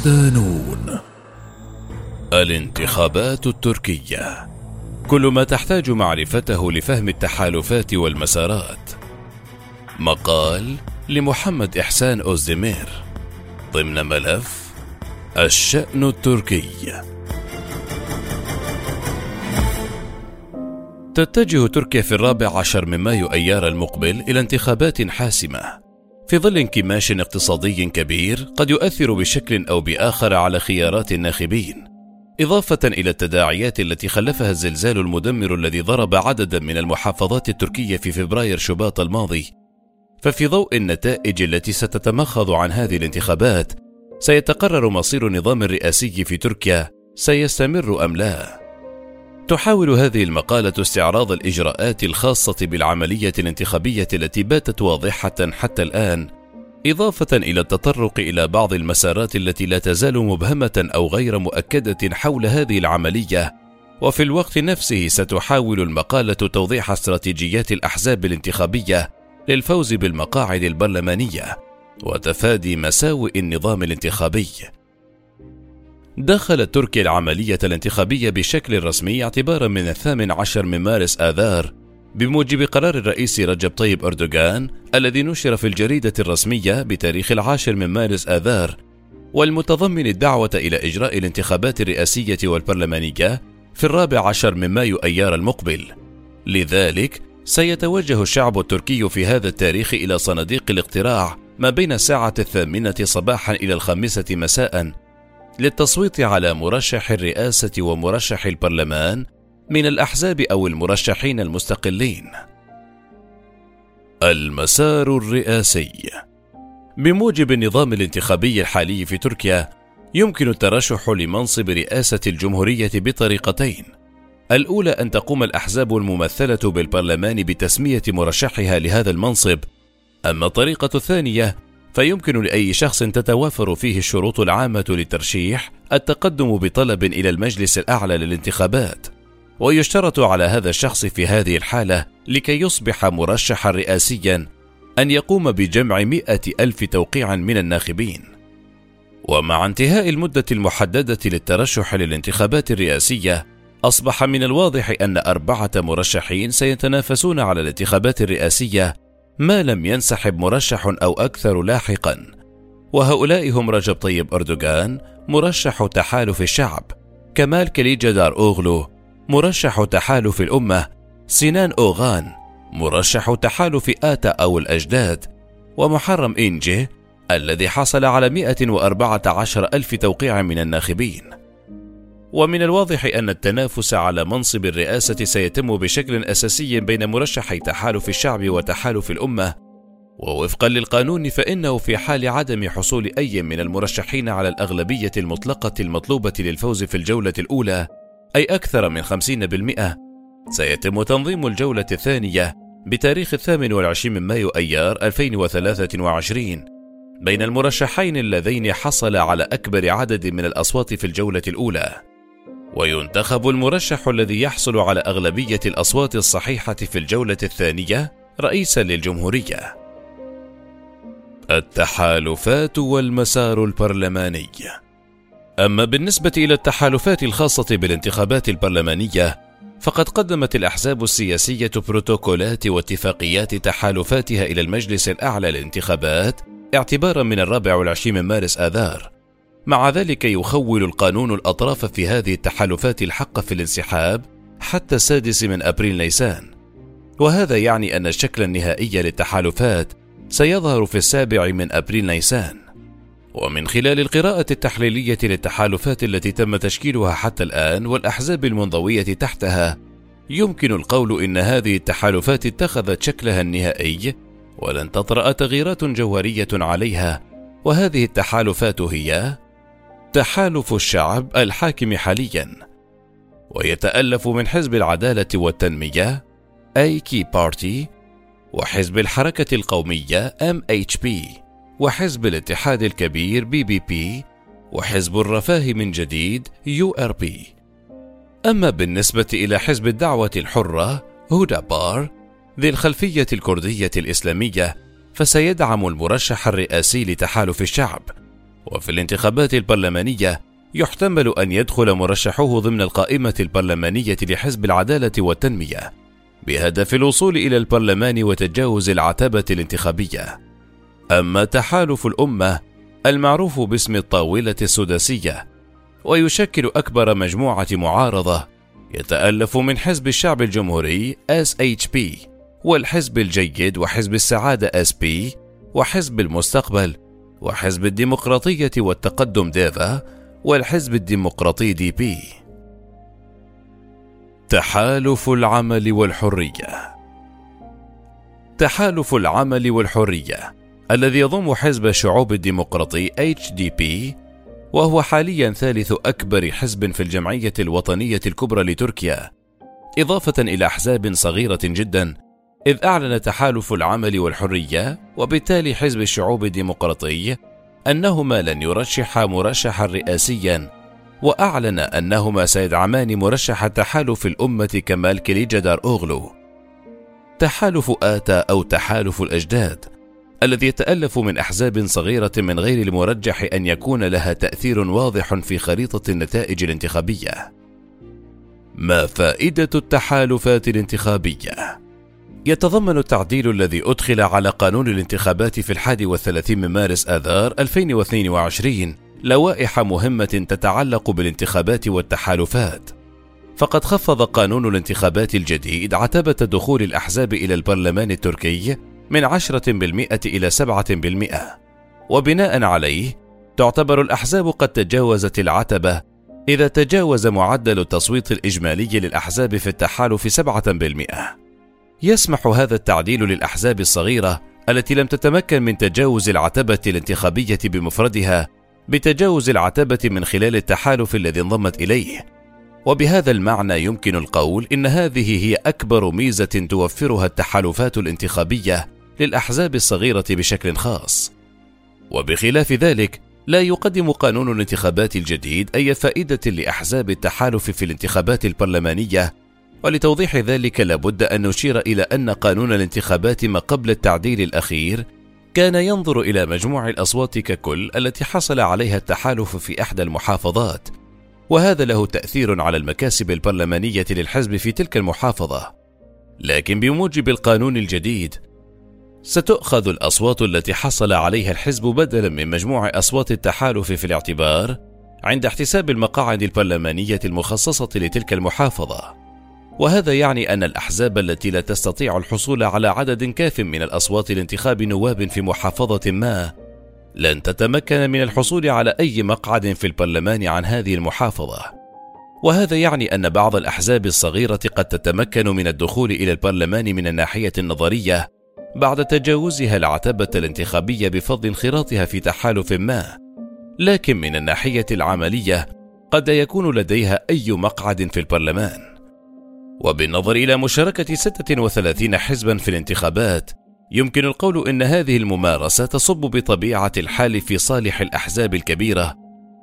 صدانون الانتخابات التركية. كل ما تحتاج معرفته لفهم التحالفات والمسارات. مقال لمحمد إحسان اوزدمير ضمن ملف الشأن التركي. تتجه تركيا في الرابع عشر من مايو أيار المقبل إلى انتخابات حاسمة. في ظل انكماش اقتصادي كبير قد يؤثر بشكل أو بآخر على خيارات الناخبين. إضافة إلى التداعيات التي خلفها الزلزال المدمر الذي ضرب عددا من المحافظات التركية في فبراير شباط الماضي. ففي ضوء النتائج التي ستتمخض عن هذه الانتخابات سيتقرر مصير النظام الرئاسي في تركيا سيستمر أم لا؟ تحاول هذه المقالة استعراض الإجراءات الخاصة بالعملية الانتخابية التي باتت واضحة حتى الآن إضافة إلى التطرق إلى بعض المسارات التي لا تزال مبهمة أو غير مؤكدة حول هذه العملية. وفي الوقت نفسه ستحاول المقالة توضيح استراتيجيات الأحزاب الانتخابية للفوز بالمقاعد البرلمانية وتفادي مساوئ النظام الانتخابي. دخلت تركيا العملية الانتخابية بشكل رسمي اعتبارا من الثامن عشر من مارس آذار بموجب قرار الرئيس رجب طيب أردوغان الذي نشر في الجريدة الرسمية بتاريخ العاشر من مارس آذار. والمتضمن الدعوة إلى إجراء الانتخابات الرئاسية والبرلمانية في الرابع عشر من مايو أيار المقبل. لذلك سيتوجه الشعب التركي في هذا التاريخ إلى صناديق الاقتراع ما بين الساعة الثامنة صباحا إلى الخامسة مساء للتصويت على مرشح الرئاسة ومرشح البرلمان من الأحزاب أو المرشحين المستقلين. المسار الرئاسي بموجب النظام الانتخابي الحالي في تركيا يمكن الترشح لمنصب رئاسة الجمهورية بطريقتين. الأولى أن تقوم الأحزاب الممثلة بالبرلمان بتسمية مرشحها لهذا المنصب، أما الطريقة الثانية فيمكن لأي شخص تتوافر فيه الشروط العامة للترشيح التقدم بطلب إلى المجلس الأعلى للانتخابات. ويشترط على هذا الشخص في هذه الحالة لكي يصبح مرشحا رئاسيا أن يقوم بجمع مئة ألف توقيع من الناخبين. ومع انتهاء المدة المحددة للترشح للانتخابات الرئاسية أصبح من الواضح أن أربعة مرشحين سيتنافسون على الانتخابات الرئاسية ما لم ينسحب مرشح أو أكثر لاحقا. وهؤلاء هم رجب طيب أردوغان مرشح تحالف الشعب. كمال كليجدار أوغلو مرشح تحالف الأمة. سنان أوغان مرشح تحالف آتا أو الأجداد. ومحرم إنجي الذي حصل على 114 ألف توقيع من الناخبين. ومن الواضح أن التنافس على منصب الرئاسة سيتم بشكل أساسي بين مرشحي تحالف الشعب وتحالف الأمة، ووفقا للقانون فإنه في حال عدم حصول أي من المرشحين على الأغلبية المطلقة المطلوبة للفوز في الجولة الأولى، أي أكثر من 50%، سيتم تنظيم الجولة الثانية بتاريخ الثامن والعشرين من مايو أيار 2023 بين المرشحين اللذين حصل على أكبر عدد من الأصوات في الجولة الأولى. وينتخب المرشح الذي يحصل على أغلبية الأصوات الصحيحة في الجولة الثانية رئيسا للجمهورية. التحالفات والمسار البرلماني أما بالنسبة إلى التحالفات الخاصة بالانتخابات البرلمانية فقد قدمت الأحزاب السياسية بروتوكولات واتفاقيات تحالفاتها إلى المجلس الأعلى للانتخابات اعتبارا من الرابع والعشرين من مارس آذار مع ذلك يخول القانون الأطراف في هذه التحالفات الحق في الانسحاب حتى السادس من أبريل نيسان. وهذا يعني أن الشكل النهائي للتحالفات سيظهر في السابع من أبريل نيسان. ومن خلال القراءة التحليلية للتحالفات التي تم تشكيلها حتى الآن والأحزاب المنضوية تحتها يمكن القول إن هذه التحالفات اتخذت شكلها النهائي ولن تطرأ تغييرات جوهرية عليها وهذه التحالفات هي تحالف الشعب الحاكم حاليا ويتألف من حزب العدالة والتنمية أي كي بارتي وحزب الحركة القومية MHP وحزب الاتحاد الكبير BBP وحزب الرفاه من جديد YRP أما بالنسبة إلى حزب الدعوة الحرة هودا بار ذي الخلفية الكردية الإسلامية فسيدعم المرشح الرئاسي لتحالف الشعب. وفي الانتخابات البرلمانية يحتمل أن يدخل مرشحوه ضمن القائمة البرلمانية لحزب العدالة والتنمية بهدف الوصول إلى البرلمان وتجاوز العتبة الانتخابية. أما تحالف الأمة المعروف باسم الطاولة السداسية ويشكل أكبر مجموعة معارضة يتألف من حزب الشعب الجمهوري SHP والحزب الجيد وحزب السعادة SP وحزب المستقبل وحزب الديمقراطية والتقدم ديفا والحزب الديمقراطي دي بي. تحالف العمل والحرية. تحالف العمل والحرية الذي يضم حزب الشعوب الديمقراطي HDP وهو حاليا ثالث أكبر حزب في الجمعية الوطنية الكبرى لتركيا إضافة إلى أحزاب صغيرة جدا إذ أعلن تحالف العمل والحرية وبالتالي حزب الشعوب الديمقراطي أنهما لن يرشحا مرشحا رئاسيا وأعلن أنهما سيدعمان مرشح تحالف الأمة كمال كليجدار أوغلو تحالف آتا أو تحالف الأجداد الذي يتألف من أحزاب صغيرة من غير المرجح أن يكون لها تأثير واضح في خريطة النتائج الانتخابية. ما فائدة التحالفات الانتخابية؟ يتضمن التعديل الذي أدخل على قانون الانتخابات في الحادي والثلاثين من مارس آذار 2022 لوائح مهمة تتعلق بالانتخابات والتحالفات. فقد خفض قانون الانتخابات الجديد عتبة دخول الأحزاب إلى البرلمان التركي من عشرة بالمئة إلى سبعة بالمئة وبناء عليه تعتبر الأحزاب قد تجاوزت العتبة إذا تجاوز معدل التصويت الإجمالي للأحزاب في التحالف سبعة بالمئة يسمح هذا التعديل للأحزاب الصغيرة التي لم تتمكن من تجاوز العتبة الانتخابية بمفردها بتجاوز العتبة من خلال التحالف الذي انضمت إليه وبهذا المعنى يمكن القول إن هذه هي أكبر ميزة توفرها التحالفات الانتخابية للأحزاب الصغيرة بشكل خاص. وبخلاف ذلك، لا يقدم قانون الانتخابات الجديد أي فائدة لأحزاب التحالف في الانتخابات البرلمانية، ولتوضيح ذلك لابد أن نشير إلى أن قانون الانتخابات ما قبل التعديل الأخير كان ينظر إلى مجموع الأصوات ككل التي حصل عليها التحالف في إحدى المحافظات، وهذا له تأثير على المكاسب البرلمانية للحزب في تلك المحافظة. لكن بموجب القانون الجديد ستؤخذ الأصوات التي حصل عليها الحزب بدلا من مجموع أصوات التحالف في الاعتبار عند احتساب المقاعد البرلمانية المخصصة لتلك المحافظة. وهذا يعني أن الأحزاب التي لا تستطيع الحصول على عدد كاف من الأصوات لانتخاب نواب في محافظة ما لن تتمكن من الحصول على أي مقعد في البرلمان عن هذه المحافظة. وهذا يعني أن بعض الأحزاب الصغيرة قد تتمكن من الدخول إلى البرلمان من الناحية النظرية بعد تجاوزها العتبة الانتخابية بفضل انخراطها في تحالف ما، لكن من الناحية العملية قد يكون لديها أي مقعد في البرلمان. وبالنظر إلى مشاركة 36 حزبا في الانتخابات، يمكن القول إن هذه الممارسة تصب بطبيعة الحال في صالح الأحزاب الكبيرة،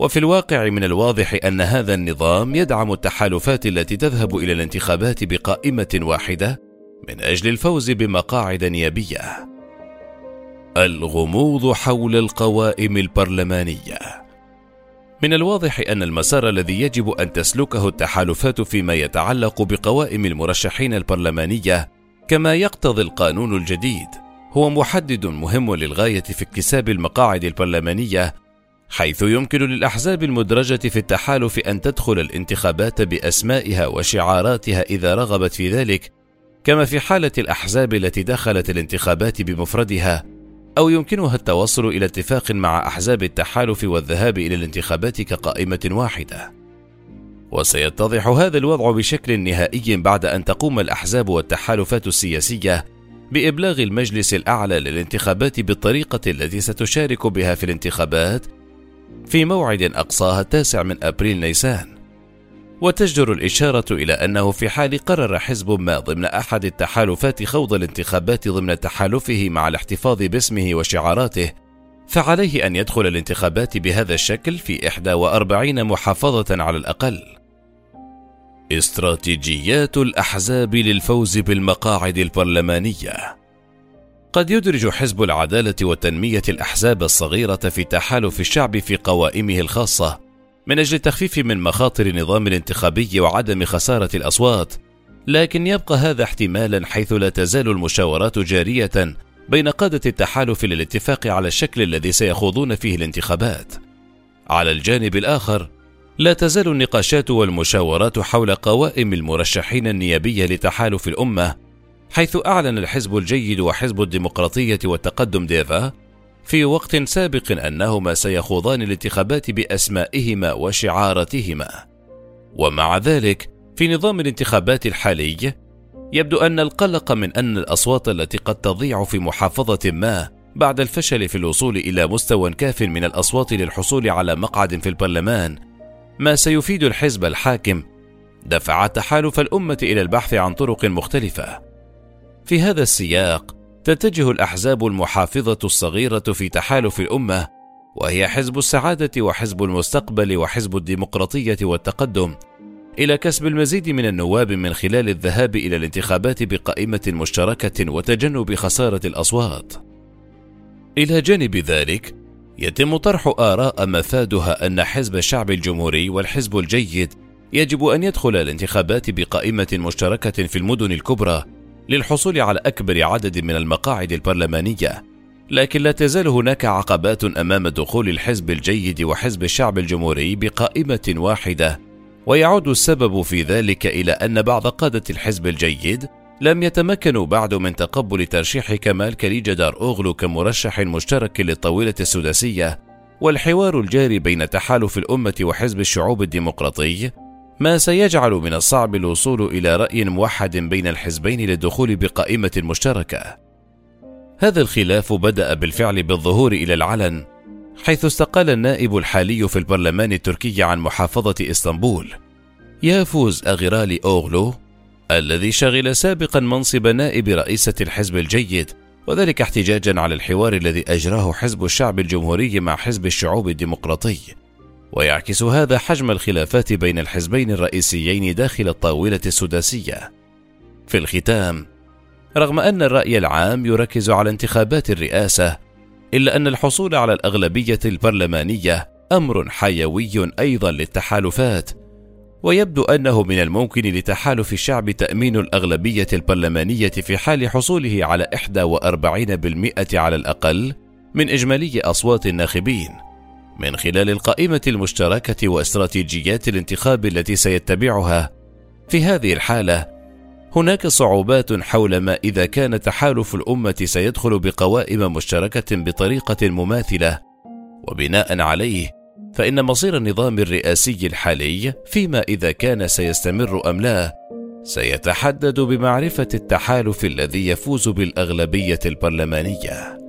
وفي الواقع من الواضح أن هذا النظام يدعم التحالفات التي تذهب إلى الانتخابات بقائمة واحدة من أجل الفوز بمقاعد نيابية. الغموض حول القوائم البرلمانية من الواضح أن المسار الذي يجب أن تسلكه التحالفات فيما يتعلق بقوائم المرشحين البرلمانية كما يقتضي القانون الجديد هو محدد مهم للغاية في اكتساب المقاعد البرلمانية حيث يمكن للأحزاب المدرجة في التحالف أن تدخل الانتخابات بأسمائها وشعاراتها إذا رغبت في ذلك كما في حالة الأحزاب التي دخلت الانتخابات بمفردها. أو يمكنها التوصل إلى اتفاق مع أحزاب التحالف والذهاب إلى الانتخابات كقائمة واحدة. وسيتضح هذا الوضع بشكل نهائي بعد أن تقوم الأحزاب والتحالفات السياسية بإبلاغ المجلس الأعلى للانتخابات بالطريقة التي ستشارك بها في الانتخابات في موعد أقصاها التاسع من أبريل نيسان. وتجدر الإشارة إلى أنه في حال قرر حزب ما ضمن أحد التحالفات خوض الانتخابات ضمن تحالفه مع الاحتفاظ باسمه وشعاراته فعليه أن يدخل الانتخابات بهذا الشكل في 41 محافظة على الأقل. استراتيجيات الأحزاب للفوز بالمقاعد البرلمانية قد يدرج حزب العدالة والتنمية الأحزاب الصغيرة في تحالف الشعب في قوائمه الخاصة من أجل التخفيف من مخاطر النظام الانتخابي وعدم خسارة الأصوات، لكن يبقى هذا احتمالا حيث لا تزال المشاورات جارية بين قادة التحالف للاتفاق على الشكل الذي سيخوضون فيه الانتخابات. على الجانب الآخر، لا تزال النقاشات والمشاورات حول قوائم المرشحين النيابية لتحالف الأمة، حيث أعلن الحزب الجيد وحزب الديمقراطية والتقدم ديفا في وقت سابق أنهما سيخوضان الانتخابات بأسمائهما وشعاراتهما. ومع ذلك، في نظام الانتخابات الحالي، يبدو أن القلق من أن الأصوات التي قد تضيع في محافظة ما بعد الفشل في الوصول إلى مستوى كاف من الأصوات للحصول على مقعد في البرلمان، ما سيفيد الحزب الحاكم دفع تحالف الأمة إلى البحث عن طرق مختلفة. في هذا السياق، تتجه الأحزاب المحافظة الصغيرة في تحالف الأمة، وهي حزب السعادة وحزب المستقبل وحزب الديمقراطية والتقدم، إلى كسب المزيد من النواب من خلال الذهاب إلى الانتخابات بقائمة مشتركة وتجنب خسارة الأصوات. إلى جانب ذلك، يتم طرح آراء مفادها أن حزب الشعب الجمهوري والحزب الجيد يجب أن يدخل الانتخابات بقائمة مشتركة في المدن الكبرى للحصول على أكبر عدد من المقاعد البرلمانية، لكن لا تزال هناك عقبات أمام دخول الحزب الجيد وحزب الشعب الجمهوري بقائمة واحدة، ويعود السبب في ذلك إلى أن بعض قادة الحزب الجيد لم يتمكنوا بعد من تقبل ترشيح كمال كليجة دار أوغلو كمرشح مشترك للطاولة السداسية والحوار الجاري بين تحالف الأمة وحزب الشعوب الديمقراطي ما سيجعل من الصعب الوصول إلى رأي موحد بين الحزبين للدخول بقائمة مشتركة. هذا الخلاف بدأ بالفعل بالظهور إلى العلن حيث استقال النائب الحالي في البرلمان التركي عن محافظة إسطنبول يافوز أغيرالي أوغلو الذي شغل سابقا منصب نائب رئيسة الحزب الجيد وذلك احتجاجا على الحوار الذي أجراه حزب الشعب الجمهوري مع حزب الشعوب الديمقراطي ويعكس هذا حجم الخلافات بين الحزبين الرئيسيين داخل الطاولة السداسية. في الختام رغم أن الرأي العام يركز على انتخابات الرئاسة إلا أن الحصول على الأغلبية البرلمانية أمر حيوي أيضا للتحالفات ويبدو أنه من الممكن لتحالف الشعب تأمين الأغلبية البرلمانية في حال حصوله على 41% على الأقل من إجمالي أصوات الناخبين. من خلال القائمة المشتركة واستراتيجيات الانتخاب التي سيتبعها في هذه الحالة هناك صعوبات حول ما إذا كان تحالف الأمة سيدخل بقوائم مشتركة بطريقة مماثلة. وبناء عليه فإن مصير النظام الرئاسي الحالي فيما إذا كان سيستمر أم لا سيتحدد بمعرفة التحالف الذي يفوز بالأغلبية البرلمانية.